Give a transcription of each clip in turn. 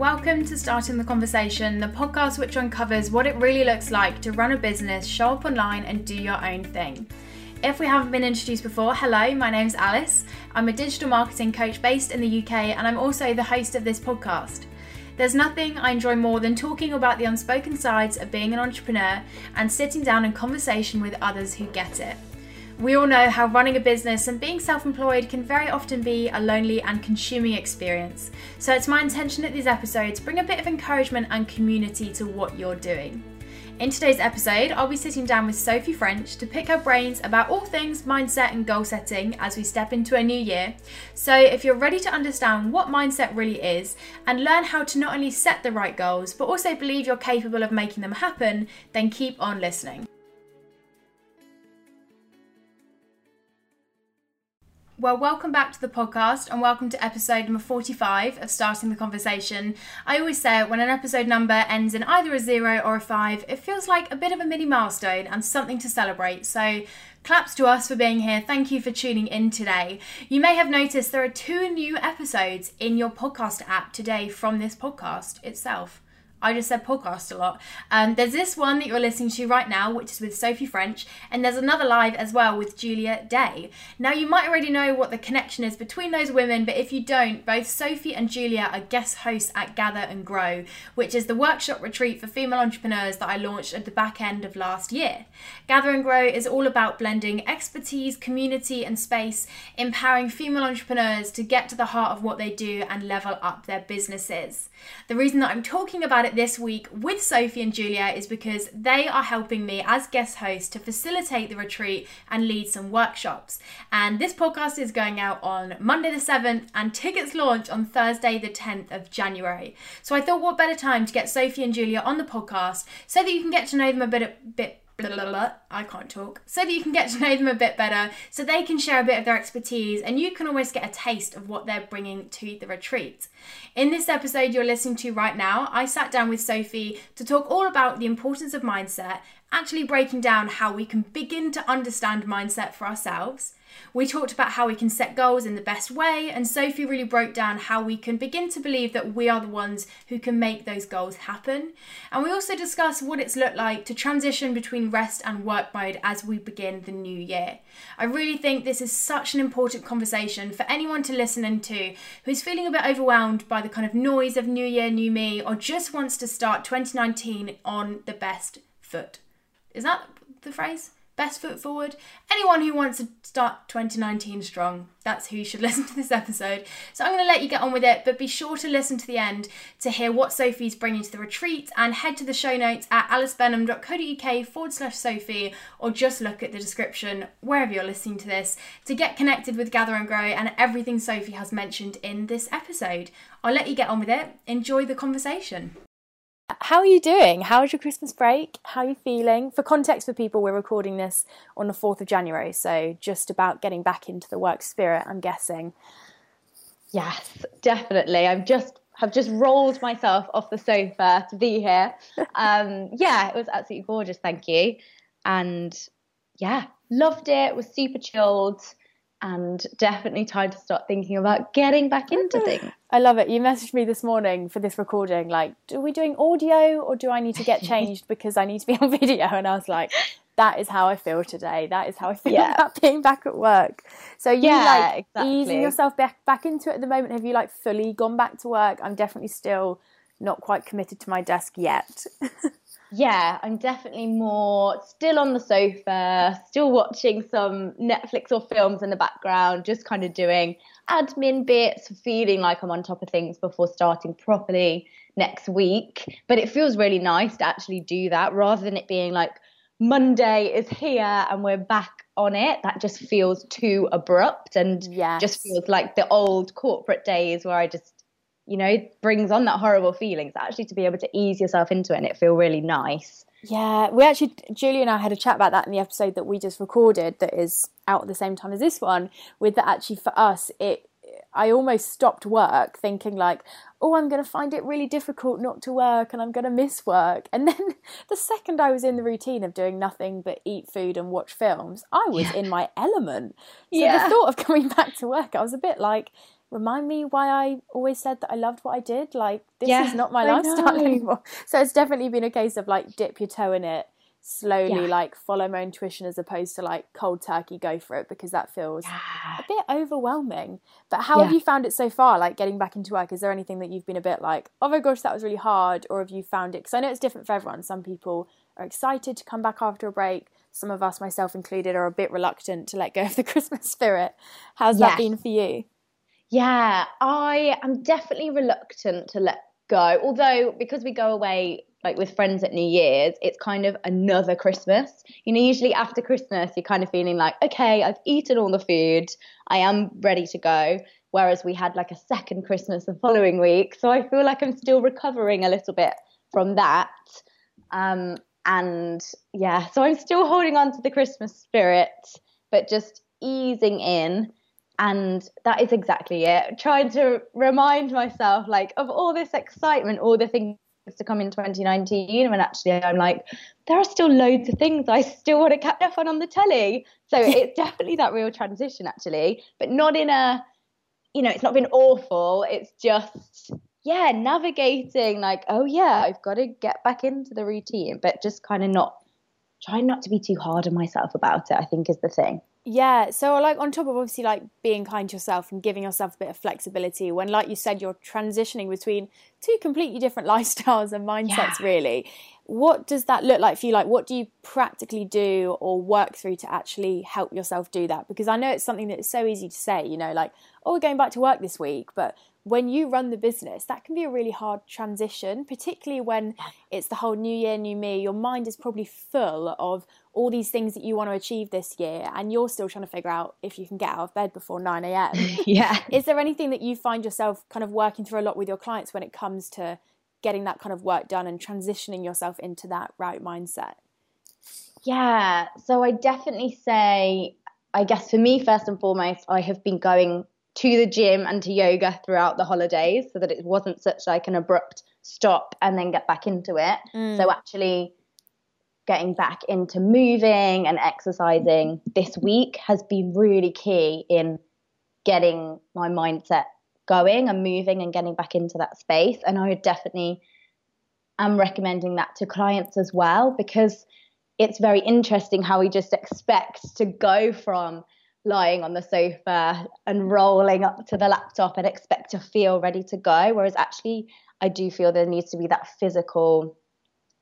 Welcome to Starting the Conversation, the podcast which uncovers what it really looks like to run a business, show up online, and do your own thing. If we haven't been introduced before, hello, my name's Alice. I'm a digital marketing coach based in the UK, and I'm also the host of this podcast. There's nothing I enjoy more than talking about the unspoken sides of being an entrepreneur and sitting down in conversation with others who get it. We all know how running a business and being self employed can very often be a lonely and consuming experience. So it's my intention that these episodes bring a bit of encouragement and community to what you're doing. In today's episode, I'll be sitting down with Sophie French to pick her brains about all things mindset and goal setting as we step into a new year. So, if you're ready to understand what mindset really is and learn how to not only set the right goals, but also believe you're capable of making them happen, then keep on listening. Well, welcome back to the podcast and welcome to episode number 45 of Starting the Conversation. I always say when an episode number ends in either a zero or a five, it feels like a bit of a mini milestone and something to celebrate. So, claps to us for being here. Thank you for tuning in today. You may have noticed there are two new episodes in your podcast app today from this podcast itself. I just said podcast a lot. Um, there's this one that you're listening to right now, which is with Sophie French, and there's another live as well with Julia Day. Now, you might already know what the connection is between those women, but if you don't, both Sophie and Julia are guest hosts at Gather and Grow, which is the workshop retreat for female entrepreneurs that I launched at the back end of last year. Gather and Grow is all about blending expertise, community, and space, empowering female entrepreneurs to get to the heart of what they do and level up their businesses. The reason that I'm talking about it it this week with Sophie and Julia is because they are helping me as guest host to facilitate the retreat and lead some workshops. And this podcast is going out on Monday the 7th and tickets launch on Thursday the 10th of January. So I thought what better time to get Sophie and Julia on the podcast so that you can get to know them a bit a bit blah, blah, blah, I can't talk, so that you can get to know them a bit better, so they can share a bit of their expertise, and you can almost get a taste of what they're bringing to the retreat. In this episode you're listening to right now, I sat down with Sophie to talk all about the importance of mindset, actually breaking down how we can begin to understand mindset for ourselves we talked about how we can set goals in the best way, and Sophie really broke down how we can begin to believe that we are the ones who can make those goals happen. And we also discussed what it's looked like to transition between rest and work mode as we begin the new year. I really think this is such an important conversation for anyone to listen into who's feeling a bit overwhelmed by the kind of noise of New Year, New Me, or just wants to start 2019 on the best foot. Is that the phrase? Best foot forward. Anyone who wants to start 2019 strong, that's who you should listen to this episode. So I'm going to let you get on with it, but be sure to listen to the end to hear what Sophie's bringing to the retreat and head to the show notes at alicebenham.co.uk forward slash Sophie or just look at the description wherever you're listening to this to get connected with Gather and Grow and everything Sophie has mentioned in this episode. I'll let you get on with it. Enjoy the conversation. How are you doing? How was your Christmas break? How are you feeling? For context for people, we're recording this on the 4th of January, so just about getting back into the work spirit, I'm guessing. Yes, definitely. I've just have just rolled myself off the sofa to be here. Um, yeah, it was absolutely gorgeous, thank you. And yeah, loved it. Was super chilled and definitely time to start thinking about getting back into ah, things. I love it. You messaged me this morning for this recording, like, are we doing audio or do I need to get changed because I need to be on video? And I was like, that is how I feel today. That is how I feel yeah. about being back at work. So you yeah, like exactly. easing yourself back back into it at the moment. Have you like fully gone back to work? I'm definitely still not quite committed to my desk yet. yeah, I'm definitely more still on the sofa, still watching some Netflix or films in the background, just kind of doing admin bits, feeling like I'm on top of things before starting properly next week. But it feels really nice to actually do that rather than it being like Monday is here and we're back on it. That just feels too abrupt and yes. just feels like the old corporate days where I just you know, brings on that horrible feeling so Actually, to be able to ease yourself into it and it feel really nice. Yeah, we actually, Julia and I had a chat about that in the episode that we just recorded that is out at the same time as this one. With that, actually, for us, it, I almost stopped work thinking, like, oh, I'm going to find it really difficult not to work and I'm going to miss work. And then the second I was in the routine of doing nothing but eat food and watch films, I was yeah. in my element. So yeah. the thought of coming back to work, I was a bit like, remind me why I always said that I loved what I did. Like this yeah, is not my I lifestyle know. anymore. So it's definitely been a case of like dip your toe in it slowly, yeah. like follow my intuition as opposed to like cold turkey go for it because that feels yeah. a bit overwhelming. But how have you found it so far? Like getting back into work, is there anything that you've been a bit like, oh my gosh, that was really hard, or have you found it? Because I know it's different for everyone. Some people are excited to come back after a break. Some of us, myself included, are a bit reluctant to let go of the Christmas spirit. How's that been for you? Yeah, I am definitely reluctant to let go. Although, because we go away like with friends at New Year's, it's kind of another Christmas. You know, usually after Christmas, you're kind of feeling like, okay, I've eaten all the food, I am ready to go. Whereas we had like a second Christmas the following week. So I feel like I'm still recovering a little bit from that. Um, and yeah, so I'm still holding on to the Christmas spirit, but just easing in and that is exactly it. Trying to remind myself like of all this excitement all the things to come in 2019 when actually i'm like there are still loads of things i still want to catch up on on the telly. So it's definitely that real transition actually. But not in a you know it's not been awful. It's just yeah navigating like oh yeah i've got to get back into the routine but just kind of not trying not to be too hard on myself about it i think is the thing yeah, so like on top of obviously like being kind to yourself and giving yourself a bit of flexibility when like you said you're transitioning between two completely different lifestyles and mindsets yeah. really. What does that look like for you? Like what do you practically do or work through to actually help yourself do that? Because I know it's something that is so easy to say, you know, like, oh we're going back to work this week, but when you run the business, that can be a really hard transition, particularly when it's the whole new year, new me. Your mind is probably full of all these things that you want to achieve this year, and you're still trying to figure out if you can get out of bed before 9 a.m. yeah. Is there anything that you find yourself kind of working through a lot with your clients when it comes to getting that kind of work done and transitioning yourself into that right mindset? Yeah. So I definitely say, I guess for me, first and foremost, I have been going to the gym and to yoga throughout the holidays so that it wasn't such like an abrupt stop and then get back into it. Mm. So actually getting back into moving and exercising this week has been really key in getting my mindset going and moving and getting back into that space. And I would definitely am recommending that to clients as well because it's very interesting how we just expect to go from lying on the sofa and rolling up to the laptop and expect to feel ready to go. Whereas actually, I do feel there needs to be that physical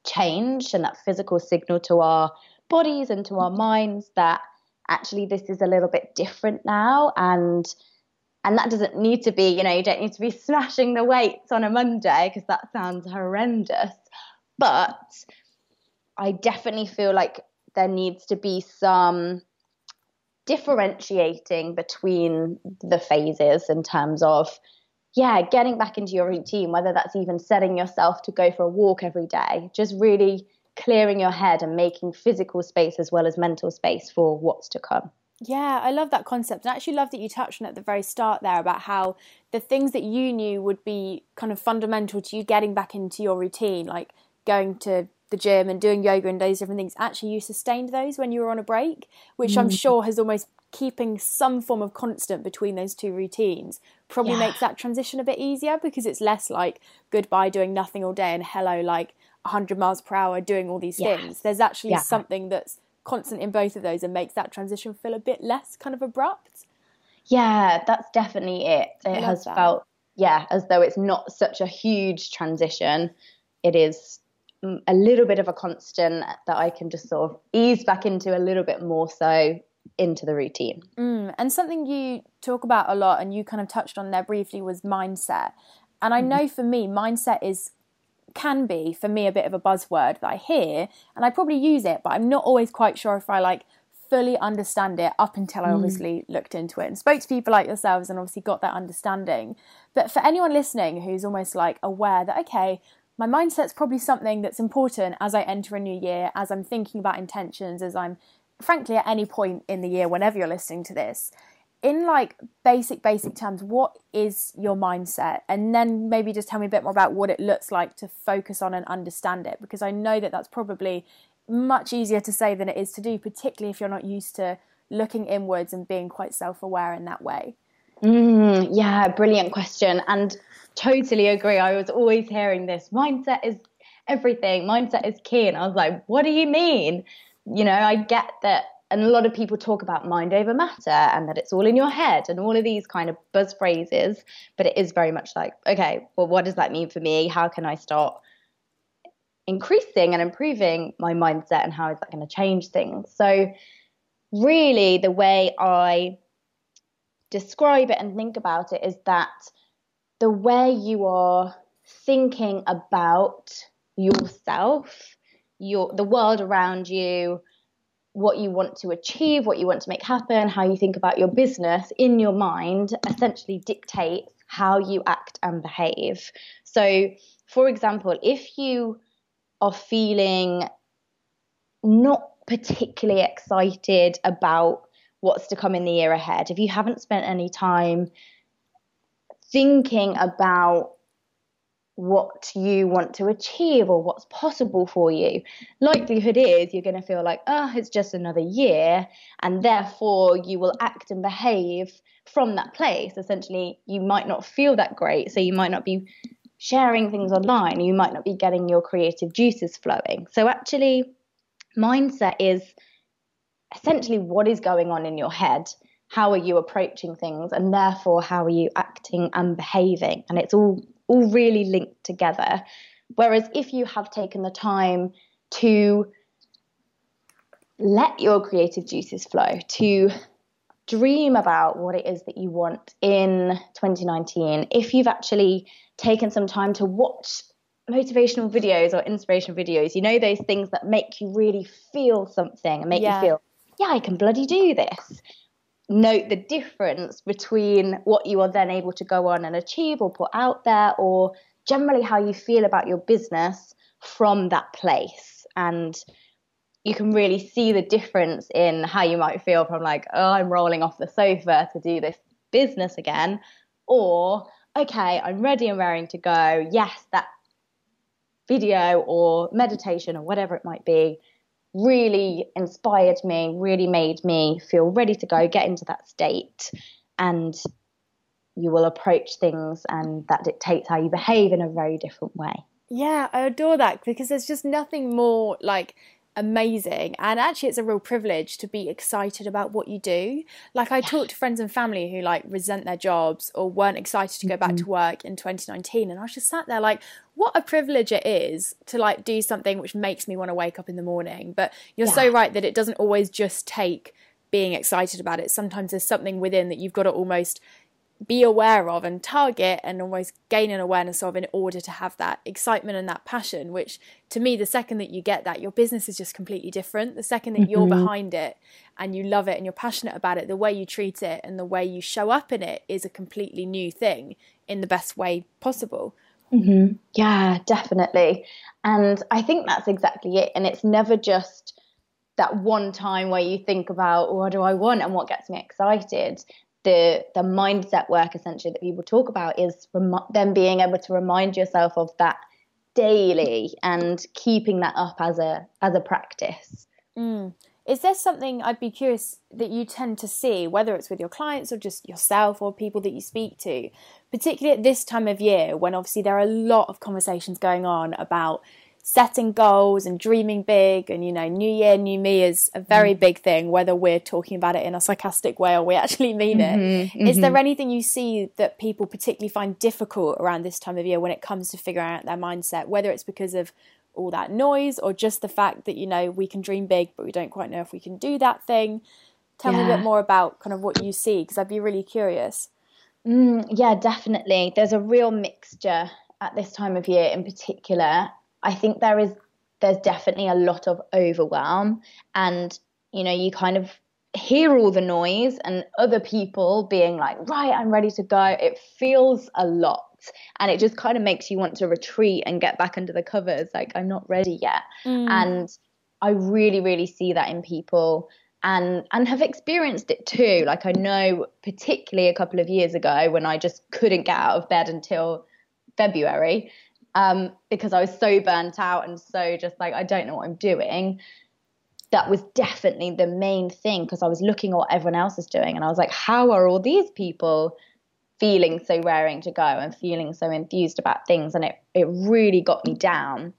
change and that physical signal to our bodies and to our minds that actually this is a little bit different now. And and that doesn't need to be you know you don't need to be smashing the weights on a monday because that sounds horrendous. But i definitely feel like there needs to be some differentiating between the phases in terms of yeah getting back into your routine whether that's even setting yourself to go for a walk every day just really clearing your head and making physical space as well as mental space for what's to come yeah, I love that concept. And I actually love that you touched on at the very start there about how the things that you knew would be kind of fundamental to you getting back into your routine, like going to the gym and doing yoga and those different things, actually you sustained those when you were on a break, which mm. I'm sure has almost keeping some form of constant between those two routines probably yeah. makes that transition a bit easier because it's less like goodbye doing nothing all day and hello like 100 miles per hour doing all these yeah. things. There's actually yeah. something that's constant in both of those and makes that transition feel a bit less kind of abrupt. Yeah, that's definitely it. It has that. felt yeah, as though it's not such a huge transition. It is mm, a little bit of a constant that I can just sort of ease back into a little bit more so into the routine. Mm, and something you talk about a lot and you kind of touched on there briefly was mindset. And I mm. know for me, mindset is can be for me a bit of a buzzword that I hear and I probably use it, but I'm not always quite sure if I like fully understand it up until I mm. obviously mm. looked into it and spoke to people like yourselves and obviously got that understanding. But for anyone listening who's almost like aware that, okay, my mindset's probably something that's important as I enter a new year, as I'm thinking about intentions, as I'm frankly at any point in the year, whenever you're listening to this, in like basic, basic terms, what is your mindset? And then maybe just tell me a bit more about what it looks like to focus on and understand it, because I know that that's probably much easier to say than it is to do, particularly if you're not used to looking inwards and being quite self aware in that way. Mm, yeah, brilliant question. And totally agree. I was always hearing this mindset is everything, mindset is key. And I was like, what do you mean? You know, I get that. And a lot of people talk about mind over matter and that it's all in your head and all of these kind of buzz phrases. But it is very much like, okay, well, what does that mean for me? How can I start increasing and improving my mindset and how is that going to change things? So, really, the way I describe it and think about it is that the way you are thinking about yourself, your the world around you, what you want to achieve, what you want to make happen, how you think about your business in your mind essentially dictates how you act and behave. So, for example, if you are feeling not particularly excited about what's to come in the year ahead, if you haven't spent any time thinking about what you want to achieve or what's possible for you, likelihood is you're going to feel like, oh, it's just another year. And therefore, you will act and behave from that place. Essentially, you might not feel that great. So you might not be sharing things online. You might not be getting your creative juices flowing. So, actually, mindset is essentially what is going on in your head how are you approaching things and therefore how are you acting and behaving and it's all all really linked together whereas if you have taken the time to let your creative juices flow to dream about what it is that you want in 2019 if you've actually taken some time to watch motivational videos or inspirational videos you know those things that make you really feel something and make yeah. you feel yeah, I can bloody do this. Note the difference between what you are then able to go on and achieve or put out there, or generally how you feel about your business from that place. And you can really see the difference in how you might feel from, like, oh, I'm rolling off the sofa to do this business again, or, okay, I'm ready and raring to go. Yes, that video or meditation or whatever it might be really inspired me, really made me feel ready to go, get into that state, and you will approach things, and that dictates how you behave in a very different way. Yeah, I adore that because there's just nothing more like amazing. And actually it's a real privilege to be excited about what you do. Like i talked to friends and family who like resent their jobs or weren't excited to go back mm-hmm. to work in 2019 and i was just sat there like what a privilege it is to like do something which makes me want to wake up in the morning. But you're yeah. so right that it doesn't always just take being excited about it. Sometimes there's something within that you've got to almost be aware of and target and almost gain an awareness of in order to have that excitement and that passion which to me the second that you get that your business is just completely different. The second that mm-hmm. you're behind it and you love it and you're passionate about it the way you treat it and the way you show up in it is a completely new thing in the best way possible. Mm-hmm. yeah definitely. And i think that's exactly it. And it's never just that one time where you think about what do I want and what gets me excited the the mindset work essentially that people talk about is rem- then being able to remind yourself of that daily and keeping that up as a as a practice. Mm. Is there something I'd be curious that you tend to see, whether it's with your clients or just yourself or people that you speak to, particularly at this time of year when obviously there are a lot of conversations going on about setting goals and dreaming big and you know new year new me is a very mm. big thing whether we're talking about it in a sarcastic way or we actually mean it. Mm-hmm, is mm-hmm. there anything you see that people particularly find difficult around this time of year when it comes to figuring out their mindset whether it's because of all that noise or just the fact that you know we can dream big but we don't quite know if we can do that thing tell yeah. me a bit more about kind of what you see because i'd be really curious mm, yeah definitely there's a real mixture at this time of year in particular I think there is there's definitely a lot of overwhelm and you know you kind of hear all the noise and other people being like right I'm ready to go. It feels a lot and it just kind of makes you want to retreat and get back under the covers like I'm not ready yet. Mm. and I really really see that in people and and have experienced it too. Like I know particularly a couple of years ago when I just couldn't get out of bed until February um, because I was so burnt out and so just like, I don't know what I'm doing. that was definitely the main thing because I was looking at what everyone else is doing and I was like, how are all these people feeling so raring to go and feeling so enthused about things? And it, it really got me down.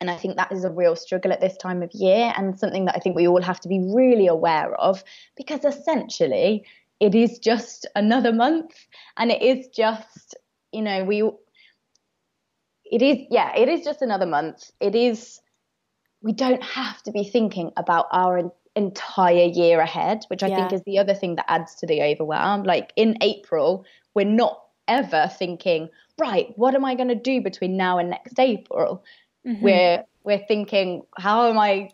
And I think that is a real struggle at this time of year and something that I think we all have to be really aware of because essentially it is just another month and it is just, you know, we, it is, yeah, it is just another month. It is we don't have to be thinking about our entire year ahead, which I yeah. think is the other thing that adds to the overwhelm. Like in April, we're not ever thinking, right, what am I going to do between now and next April? Mm-hmm. We're we're thinking, how am I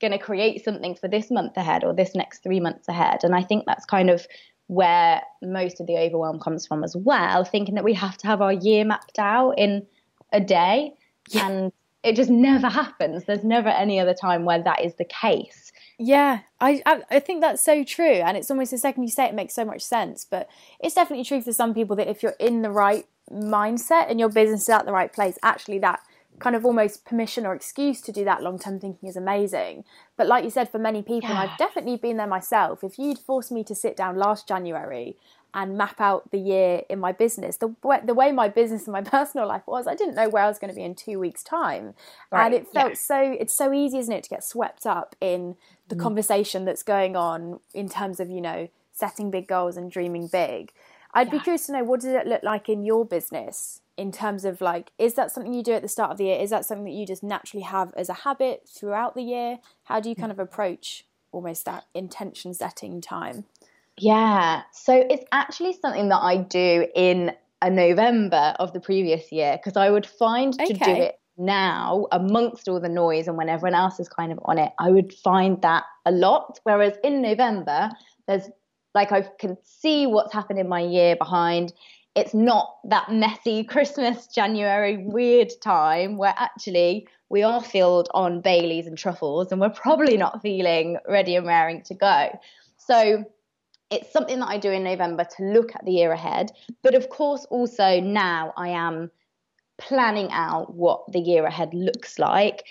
going to create something for this month ahead or this next three months ahead? And I think that's kind of where most of the overwhelm comes from as well, thinking that we have to have our year mapped out in a day. Yeah. And it just never happens. There's never any other time where that is the case. Yeah, I, I, I think that's so true, and it's almost the second you say it, it makes so much sense. But it's definitely true for some people that if you're in the right mindset and your business is at the right place, actually that kind of almost permission or excuse to do that long term thinking is amazing. But like you said, for many people, yeah. I've definitely been there myself. If you'd forced me to sit down last January and map out the year in my business. The way, the way my business and my personal life was, I didn't know where I was going to be in two weeks' time, right. and it felt yeah. so. It's so easy, isn't it, to get swept up in the mm. conversation that's going on in terms of you know setting big goals and dreaming big. I'd yeah. be curious to know what does it look like in your business in terms of like is that something you do at the start of the year? Is that something that you just naturally have as a habit throughout the year? How do you kind of approach almost that intention setting time? Yeah. So it's actually something that I do in a November of the previous year because I would find okay. to do it now amongst all the noise and when everyone else is kind of on it, I would find that a lot. Whereas in November, there's like I can see what's happened in my year behind. It's not that messy Christmas, January weird time where actually we are filled on Baileys and truffles and we're probably not feeling ready and raring to go. So it's something that I do in November to look at the year ahead. But of course, also now I am planning out what the year ahead looks like.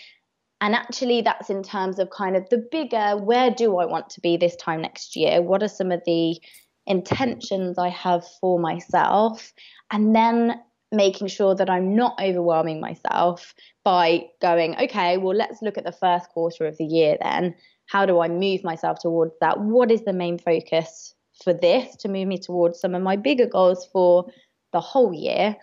And actually, that's in terms of kind of the bigger where do I want to be this time next year? What are some of the intentions I have for myself? And then making sure that I'm not overwhelming myself by going, okay, well, let's look at the first quarter of the year then how do I move myself towards that? What is the main focus for this to move me towards some of my bigger goals for the whole year?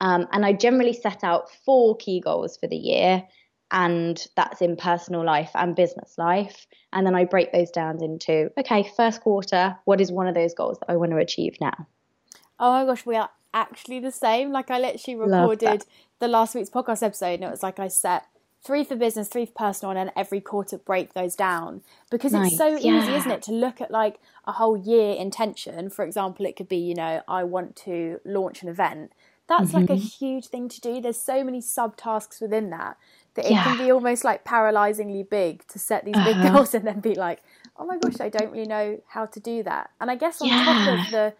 Um, and I generally set out four key goals for the year, and that's in personal life and business life. And then I break those down into okay, first quarter, what is one of those goals that I want to achieve now? Oh my gosh, we are actually the same. Like I literally recorded the last week's podcast episode, and it was like I set three for business, three for personal, and then every quarter break those down because nice. it's so yeah. easy, isn't it, to look at like a whole year intention. For example, it could be, you know, I want to launch an event. That's mm-hmm. like a mm-hmm. huge thing to do. There's so many subtasks within that that it yeah. can be almost like paralyzingly big to set these big uh-huh. goals and then be like, oh my gosh, I don't really know how to do that. And I guess on yeah. top of the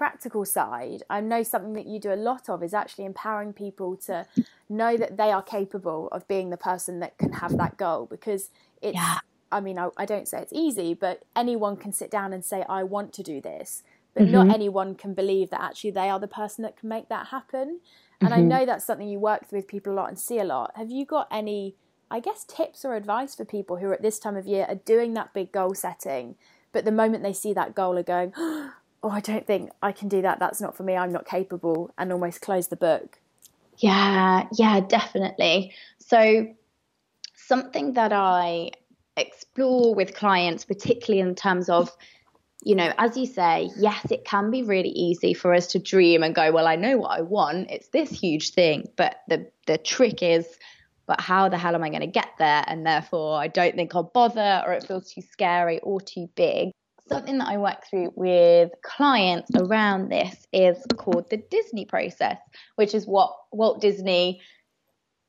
practical side, I know something that you do a lot of is actually empowering people to know that they are capable of being the person that can have that goal because it's, yeah. I mean, I, I, don't say it's easy, but anyone can sit down and say, I want to do this. But mm-hmm. not anyone can believe that actually they are the person that can make that happen. And mm-hmm. I know that's something you work with people a lot and see a lot. Have you got any, I guess, tips or advice for people who are at this time of year are doing that big goal setting, but the moment they see that goal are going, oh, I don't think I can do that. That's not for me. I'm not capable, and almost close the book. Yeah, yeah, definitely. So, something that I explore with clients, particularly in terms of, you know, as you say, yes, it can be really easy for us to dream and go, well, I know what I want. It's this huge thing. But the, the trick is, but how the hell am I going to get there? And therefore, I don't think I'll bother, or it feels too scary or too big something that I work through with clients around this is called the Disney process, which is what Walt Disney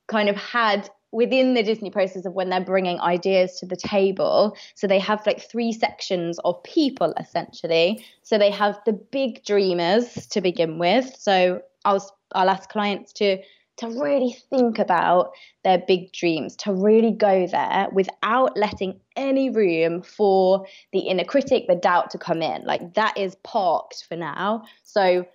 kind of had within the Disney process of when they're bringing ideas to the table. So they have like three sections of people essentially. So they have the big dreamers to begin with. So I'll I'll ask clients to to really think about their big dreams, to really go there without letting any room for the inner critic, the doubt to come in. Like that is parked for now. So,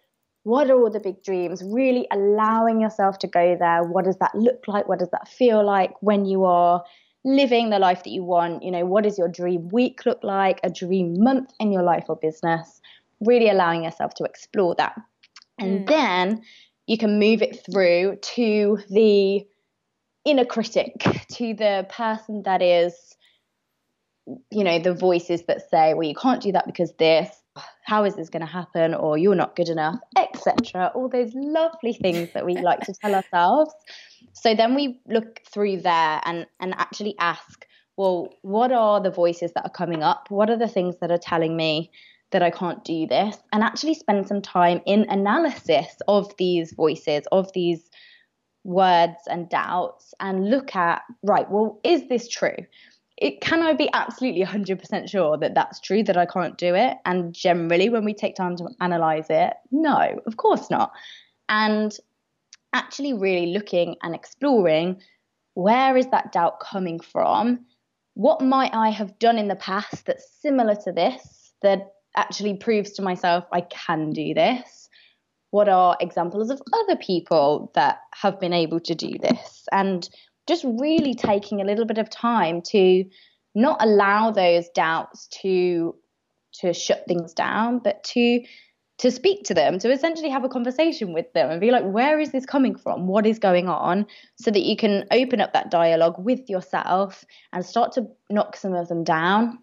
what are all the big dreams? Really allowing yourself to go there. What does that look like? What does that feel like when you are living the life that you want? You know, what does your dream week look like? A dream month in your life or business? Really allowing yourself to explore that. And mm. then you can move it through to the inner critic, to the person that is, you know, the voices that say, well, you can't do that because this, how is this going to happen, or you're not good enough, etc. All those lovely things that we like to tell ourselves. So then we look through there and, and actually ask, well, what are the voices that are coming up? What are the things that are telling me that I can't do this, and actually spend some time in analysis of these voices, of these words and doubts, and look at, right, well, is this true? It, can I be absolutely 100% sure that that's true, that I can't do it? And generally, when we take time to analyze it, no, of course not. And actually, really looking and exploring where is that doubt coming from? What might I have done in the past that's similar to this that actually proves to myself I can do this? What are examples of other people that have been able to do this? And just really taking a little bit of time to not allow those doubts to to shut things down, but to to speak to them, to essentially have a conversation with them and be like, where is this coming from? What is going on? So that you can open up that dialogue with yourself and start to knock some of them down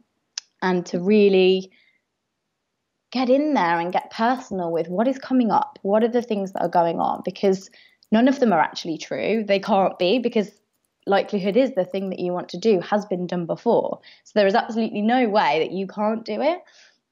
and to really get in there and get personal with what is coming up, what are the things that are going on, because none of them are actually true. They can't be because likelihood is the thing that you want to do has been done before. So there is absolutely no way that you can't do it.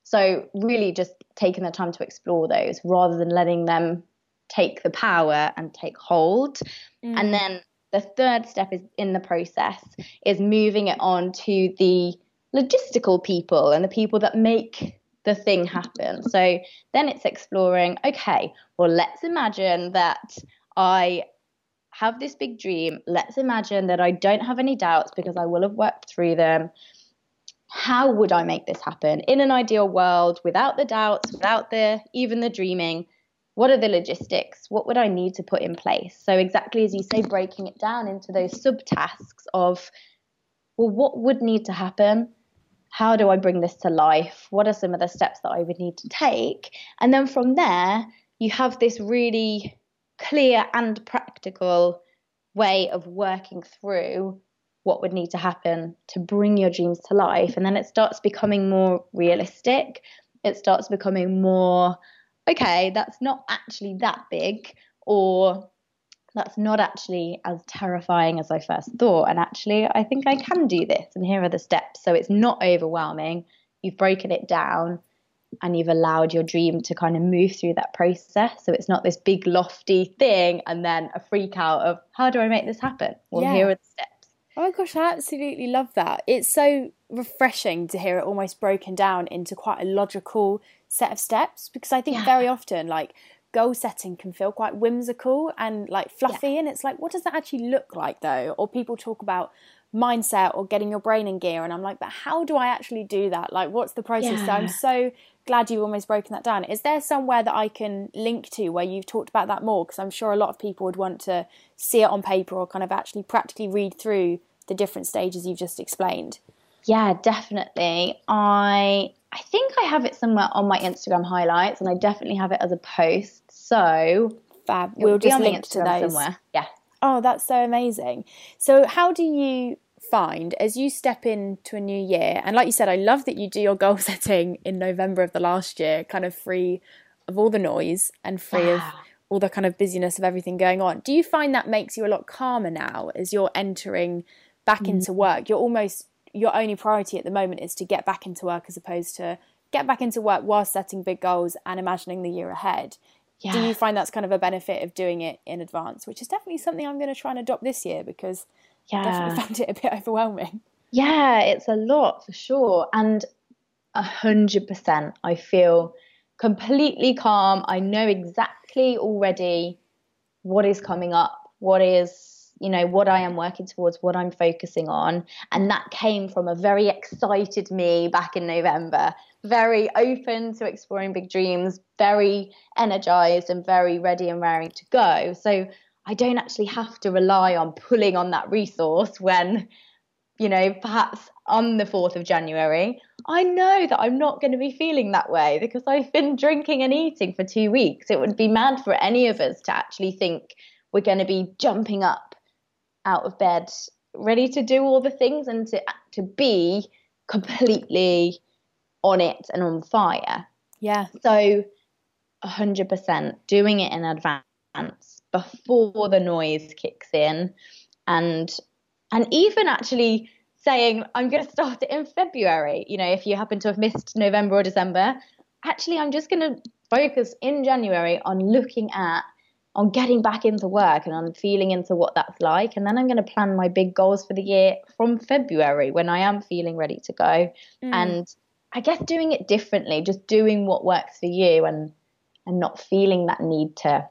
So really just taking the time to explore those rather than letting them take the power and take hold. Mm. And then the third step is in the process is moving it on to the logistical people and the people that make the thing happen. So then it's exploring, okay, well, let's imagine that I have this big dream. Let's imagine that I don't have any doubts because I will have worked through them. How would I make this happen in an ideal world without the doubts, without the even the dreaming? What are the logistics? What would I need to put in place? So exactly as you say, breaking it down into those subtasks of well, what would need to happen? How do I bring this to life? What are some of the steps that I would need to take? And then from there, you have this really clear and practical way of working through what would need to happen to bring your dreams to life. And then it starts becoming more realistic. It starts becoming more, okay, that's not actually that big, or that's not actually as terrifying as I first thought. And actually, I think I can do this. And here are the steps. So it's not overwhelming. You've broken it down and you've allowed your dream to kind of move through that process. So it's not this big, lofty thing and then a freak out of how do I make this happen? Well, yeah. here are the steps. Oh my gosh, I absolutely love that. It's so refreshing to hear it almost broken down into quite a logical set of steps because I think yeah. very often, like, goal setting can feel quite whimsical and like fluffy yeah. and it's like what does that actually look like though? Or people talk about mindset or getting your brain in gear and i'm like but how do i actually do that? Like what's the process? Yeah. so i'm so glad you've almost broken that down. Is there somewhere that i can link to where you've talked about that more? Because i'm sure a lot of people would want to see it on paper or kind of actually practically read through the different stages you've just explained. Yeah definitely. I I think I have it somewhere on my Instagram highlights, and I definitely have it as a post. So fab. We'll just link to those somewhere. Yeah. Oh, that's so amazing. So, how do you find as you step into a new year? And like you said, I love that you do your goal setting in November of the last year, kind of free of all the noise and free yeah. of all the kind of busyness of everything going on. Do you find that makes you a lot calmer now as you're entering back mm. into work? You're almost your only priority at the moment is to get back into work as opposed to get back into work while setting big goals and imagining the year ahead. Yeah. Do you find that's kind of a benefit of doing it in advance, which is definitely something I'm going to try and adopt this year because yeah. I definitely found it a bit overwhelming. Yeah, it's a lot for sure. And a hundred percent, I feel completely calm. I know exactly already what is coming up, what is, you know, what I am working towards, what I'm focusing on. And that came from a very excited me back in November, very open to exploring big dreams, very energized and very ready and raring to go. So I don't actually have to rely on pulling on that resource when, you know, perhaps on the 4th of January, I know that I'm not going to be feeling that way because I've been drinking and eating for two weeks. It would be mad for any of us to actually think we're going to be jumping up out of bed, ready to do all the things and to, to be completely on it and on fire. Yeah. So 100% doing it in advance before the noise kicks in and and even actually saying, I'm going to start it in February. You know, if you happen to have missed November or December, actually, I'm just going to focus in January on looking at, on getting back into work and on feeling into what that's like. And then I'm going to plan my big goals for the year from February when I am feeling ready to go. Mm. And I guess doing it differently, just doing what works for you and, and not feeling that need to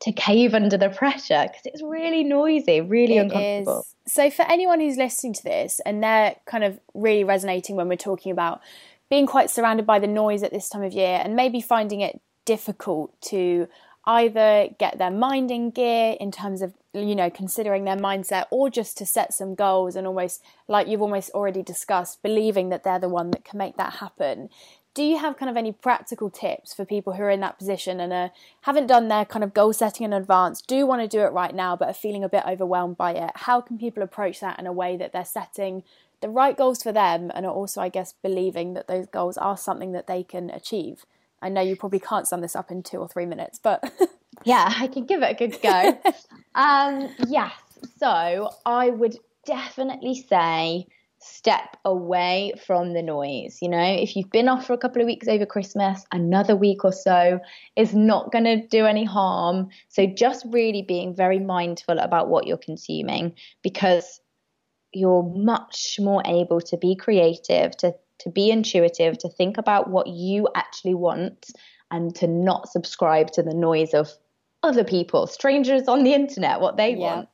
to cave under the pressure because it's really noisy, really it uncomfortable. Is. So, for anyone who's listening to this and they're kind of really resonating when we're talking about being quite surrounded by the noise at this time of year and maybe finding it difficult to either get their mind in gear in terms of you know considering their mindset or just to set some goals and almost like you've almost already discussed believing that they're the one that can make that happen do you have kind of any practical tips for people who are in that position and uh, haven't done their kind of goal setting in advance, do want to do it right now, but are feeling a bit overwhelmed by it? How can people approach that in a way that they're setting the right goals for them and are also, I guess, believing that those goals are something that they can achieve? I know you probably can't sum this up in two or three minutes, but. yeah, I can give it a good go. um, yes, so I would definitely say step away from the noise. You know, if you've been off for a couple of weeks over Christmas, another week or so is not going to do any harm. So just really being very mindful about what you're consuming because you're much more able to be creative, to to be intuitive, to think about what you actually want and to not subscribe to the noise of other people, strangers on the internet, what they yeah. want.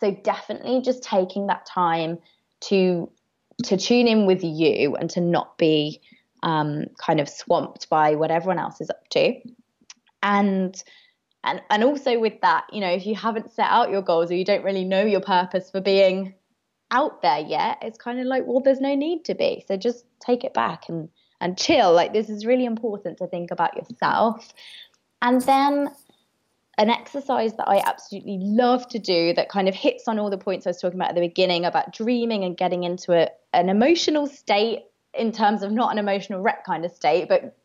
So definitely just taking that time to to tune in with you and to not be um, kind of swamped by what everyone else is up to and and and also with that you know if you haven't set out your goals or you don't really know your purpose for being out there yet it's kind of like well there's no need to be. So just take it back and and chill. Like this is really important to think about yourself. And then an exercise that I absolutely love to do that kind of hits on all the points I was talking about at the beginning about dreaming and getting into a, an emotional state in terms of not an emotional wreck kind of state, but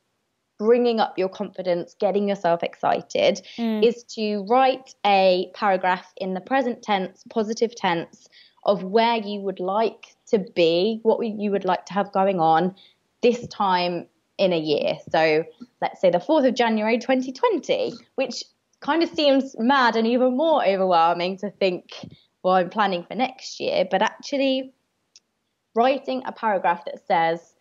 bringing up your confidence, getting yourself excited, mm. is to write a paragraph in the present tense, positive tense, of where you would like to be, what you would like to have going on this time in a year. So let's say the 4th of January 2020, which kind of seems mad and even more overwhelming to think, well, I'm planning for next year. But actually, writing a paragraph that says,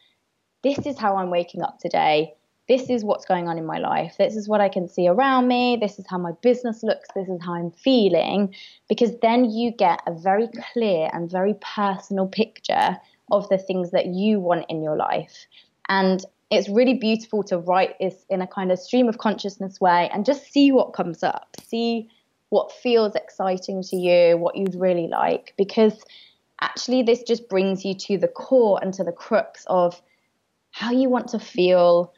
this is how I'm waking up today. This is what's going on in my life. This is what I can see around me. This is how my business looks. This is how I'm feeling. Because then you get a very clear and very personal picture of the things that you want in your life. And it's really beautiful to write this in a kind of stream of consciousness way and just see what comes up, see what feels exciting to you, what you'd really like, because actually this just brings you to the core and to the crux of how you want to feel,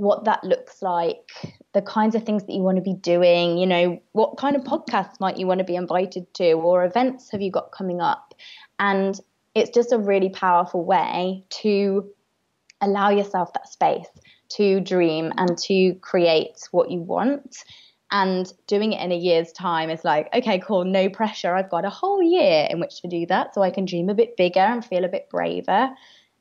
what that looks like, the kinds of things that you want to be doing, you know, what kind of podcasts might you want to be invited to, or events have you got coming up? And it's just a really powerful way to allow yourself that space to dream and to create what you want. And doing it in a year's time is like, okay, cool, no pressure. I've got a whole year in which to do that. So I can dream a bit bigger and feel a bit braver.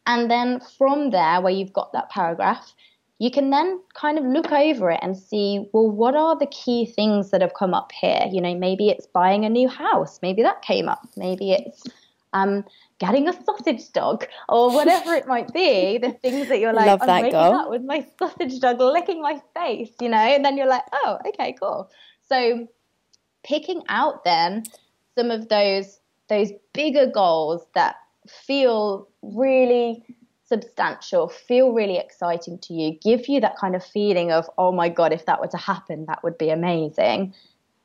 And then from there, where you've got that paragraph, you can then kind of look over it and see, well, what are the key things that have come up here? You know, maybe it's buying a new house. Maybe that came up. Maybe it's um, getting a sausage dog or whatever it might be, the things that you're like, Love I'm waking girl. up with my sausage dog licking my face, you know, and then you're like, oh, okay, cool. So picking out then some of those those bigger goals that feel really substantial, feel really exciting to you, give you that kind of feeling of, oh my God, if that were to happen, that would be amazing.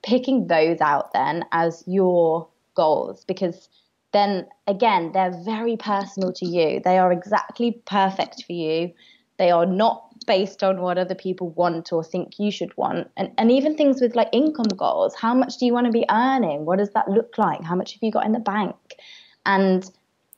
Picking those out then as your goals because then again, they're very personal to you. They are exactly perfect for you. They are not based on what other people want or think you should want. And, and even things with like income goals how much do you want to be earning? What does that look like? How much have you got in the bank? And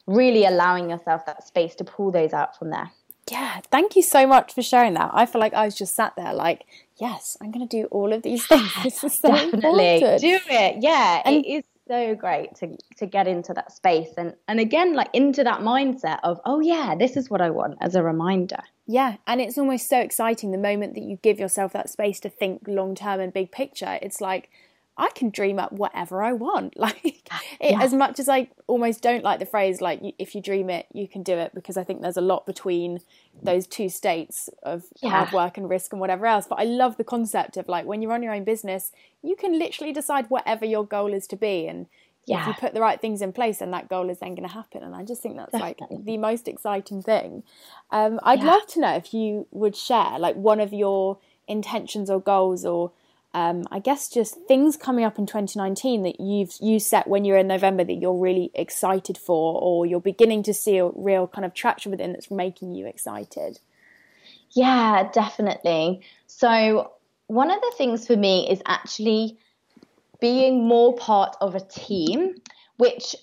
really allowing yourself that space to pull those out from there. Yeah, thank you so much for sharing that. I feel like I was just sat there like, yes, I'm going to do all of these things. This is so Definitely. important. Do it. Yeah, And- it is so great to to get into that space and and again like into that mindset of, oh yeah, this is what I want as a reminder. Yeah, and it's almost so exciting the moment that you give yourself that space to think long term and big picture. It's like I can dream up whatever I want. Like it, Yeah. as much as I almost don't like the phrase like if you dream it, you can do it because I think there's a lot between those two states of Yeah. hard work and risk and whatever else. But I love the concept of like when you're on your own business, you can literally decide whatever your goal is to be and if you put the right things in place then that goal is then going to happen and i just think that's like the most exciting thing um, i'd Yeah. love to know if you would share like one of your intentions or goals or um, i guess just things coming up in 2019 that you've you set when you're in november that you're really excited for or you're beginning to see a real kind of traction within that's making you excited Yeah, definitely. So, one of the things for me is actually being more part of a team, which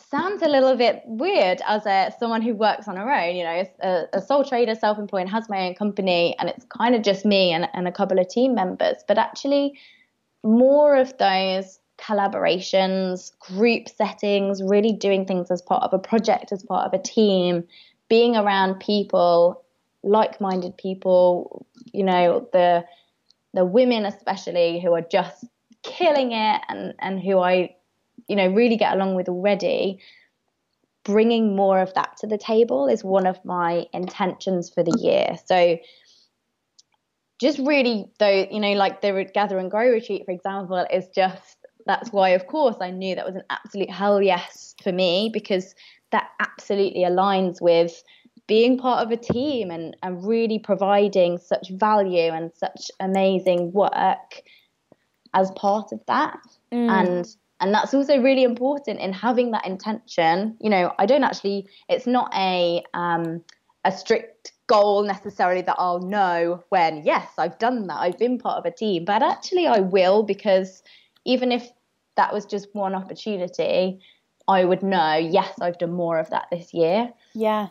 sounds a little bit weird as a someone who works on her own, you know, a, a sole trader, self-employed, has my own company, and it's kind of just me and, and a couple of team members. But actually, more of those collaborations, group settings, really doing things as part of a project, as part of a team, being around people, like-minded people, you know, the the women especially who are just killing it and and who I you know really get along with already bringing more of that to the table is one of my intentions for the year. So just really though you know like the gather and grow retreat for example is just that's why of course I knew that was an absolute hell yes for me because that absolutely aligns with being part of a team and, and really providing such value and such amazing work as part of that. Mm. And and that's also really important in having that intention you know i don't actually it's not a um a strict goal necessarily that i'll know when yes i've done that i've been part of a team but actually i will because even if that was just one opportunity i would know yes i've done more of that this year Yeah.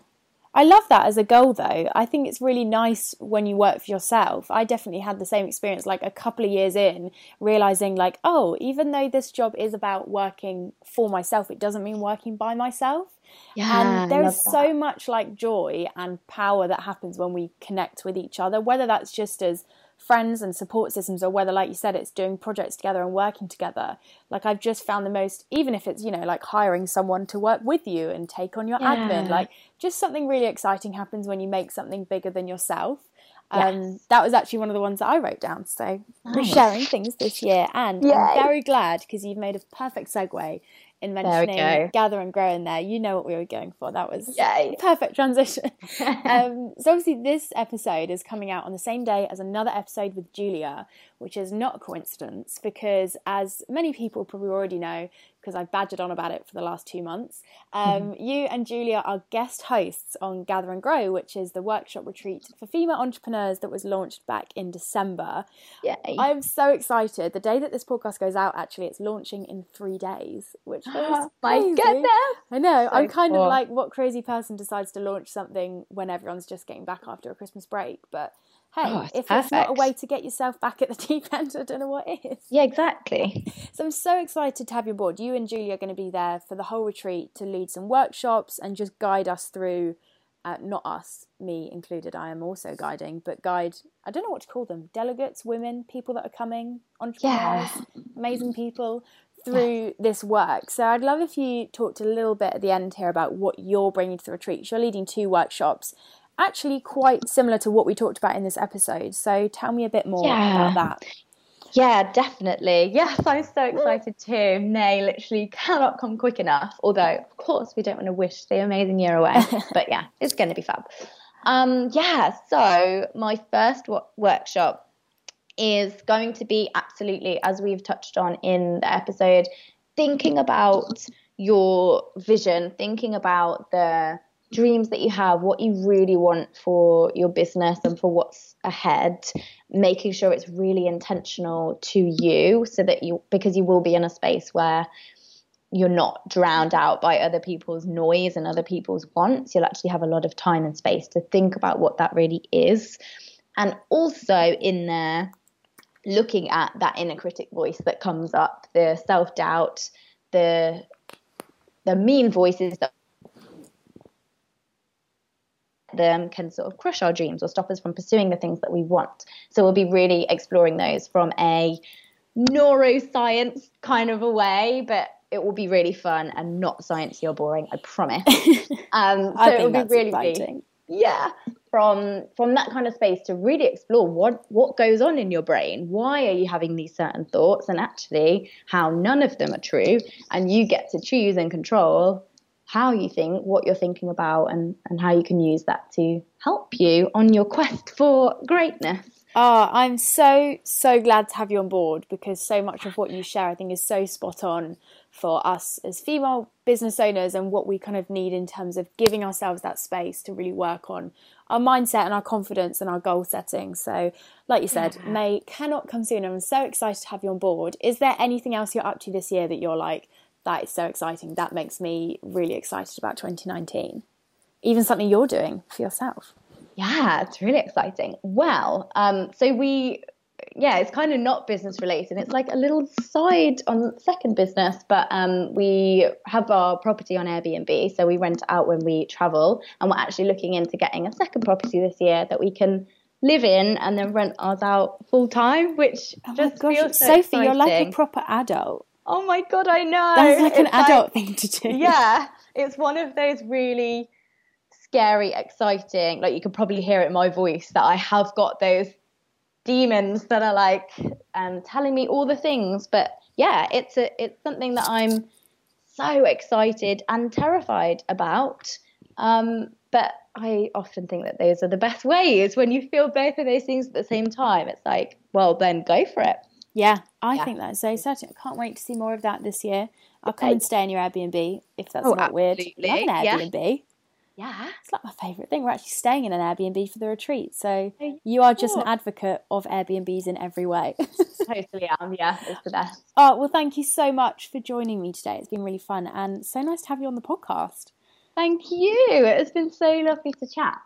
I love that as a goal though. I think it's really nice when you work for yourself. I definitely had the same experience like a couple of years in, realizing like, oh, even though this job is about working for myself, it doesn't mean working by myself. yeah and there is so much like joy and power that happens when we connect with each other, whether that's just as friends and support systems or whether like you said it's doing projects together and working together like i've just found the most even if it's you know like hiring someone to work with you and take on your admin like just something really exciting happens when you make something bigger than yourself um, Yes. that was actually one of the ones that I wrote down. So we're Nice. sharing things this year, and Yay. I'm very glad because you've made a perfect segue in mentioning gather and grow in there. You know what we were going for. That was Yay. perfect transition. um, so obviously this episode is coming out on the same day as another episode with Julia, which is not a coincidence because as many people probably already know, because I've badgered on about it for the last two months, um, you and Julia are guest hosts on Gather and Grow, which is the workshop retreat for female entrepreneurs that was launched back in December. Yay. I'm so excited. The day that this podcast goes out, actually, it's launching in three days, which is my crazy. goodness. I know. So I'm kind cool. of like, what crazy person decides to launch something when everyone's just getting back after a Christmas break? But hey, Oh, if it's not a way to get yourself back at the deep end, I don't know what is. Yeah, exactly. So I'm so excited to have you on board. You and Julia are going to be there for the whole retreat to lead some workshops and just guide us through. Uh, not us, me included. I am also guiding, but guide. I don't know what to call them. Delegates, women, people that are coming, entrepreneurs, amazing people through this work. So I'd love if you talked a little bit at the end here about what you're bringing to the retreat. You're leading two workshops, actually quite similar to what we talked about in this episode. So tell me a bit more Yeah. about that. Yeah, definitely. Yes, I'm so excited too. May literally cannot come quick enough. Although, of course, we don't want to wish the amazing year away. but yeah, it's going to be fab. Um, yeah, so my first workshop is going to be absolutely, as we've touched on in the episode, thinking about your vision, thinking about the dreams that you have, what you really want for your business and for what's ahead, making sure it's really intentional to you so that you, because you will be in a space where you're not drowned out by other people's noise and other people's wants. You'll actually have a lot of time and space to think about what that really is. And also in there, looking at that inner critic voice that comes up, the self doubt, the the mean voices that them can sort of crush our dreams or stop us from pursuing the things that we want. So we'll be really exploring those from a neuroscience kind of a way, but it will be really fun and not sciencey or boring, I promise. Um, so it will be really exciting. yeah, from from that kind of space to really explore what what goes on in your brain. Why are you having these certain thoughts, and actually how none of them are true, and you get to choose and control how you think, what you're thinking about, and, and how you can use that to help you on your quest for greatness. Oh, I'm so, so glad to have you on board because so much of what you share, I think, is so spot on for us as female business owners and what we kind of need in terms of giving ourselves that space to really work on our mindset and our confidence and our goal setting. So, like you said, yeah. May cannot come soon. I'm so excited to have you on board. Is there anything else you're up to this year that you're like, that is so exciting. That makes me really excited about 2019. Even something you're doing for yourself. Yeah, it's really exciting. Well, um, so we, yeah, it's kind of not business related. It's like a little side on second business, but um, we have our property on Airbnb, so we rent out when we travel, and we're actually looking into getting a second property this year that we can live in and then rent ours out full time, which oh just gosh, feels so Sophie, exciting. you're like a proper adult. Oh my god, I know. That's like it's an adult thing to do. Yeah, it's one of those really scary, exciting. Like you can probably hear it in my voice that I have got those demons that are like um, telling me all the things. But yeah, it's a it's something that I'm so excited and terrified about. Um, but I often think that those are the best ways when you feel both of those things at the same time. It's like, well, then go for it. Yeah, I yeah. think that's so exciting. I can't wait to see more of that this year. I'll come and stay in your Airbnb if that's oh, not absolutely. weird. Love an Airbnb. Yeah. yeah. It's like my favourite thing. We're actually staying in an Airbnb for the retreat. So you are just an advocate of Airbnbs in every way. totally am. Yeah, it's the best. Oh, well, thank you so much for joining me today. It's been really fun and so nice to have you on the podcast. Thank you. It's been so lovely to chat.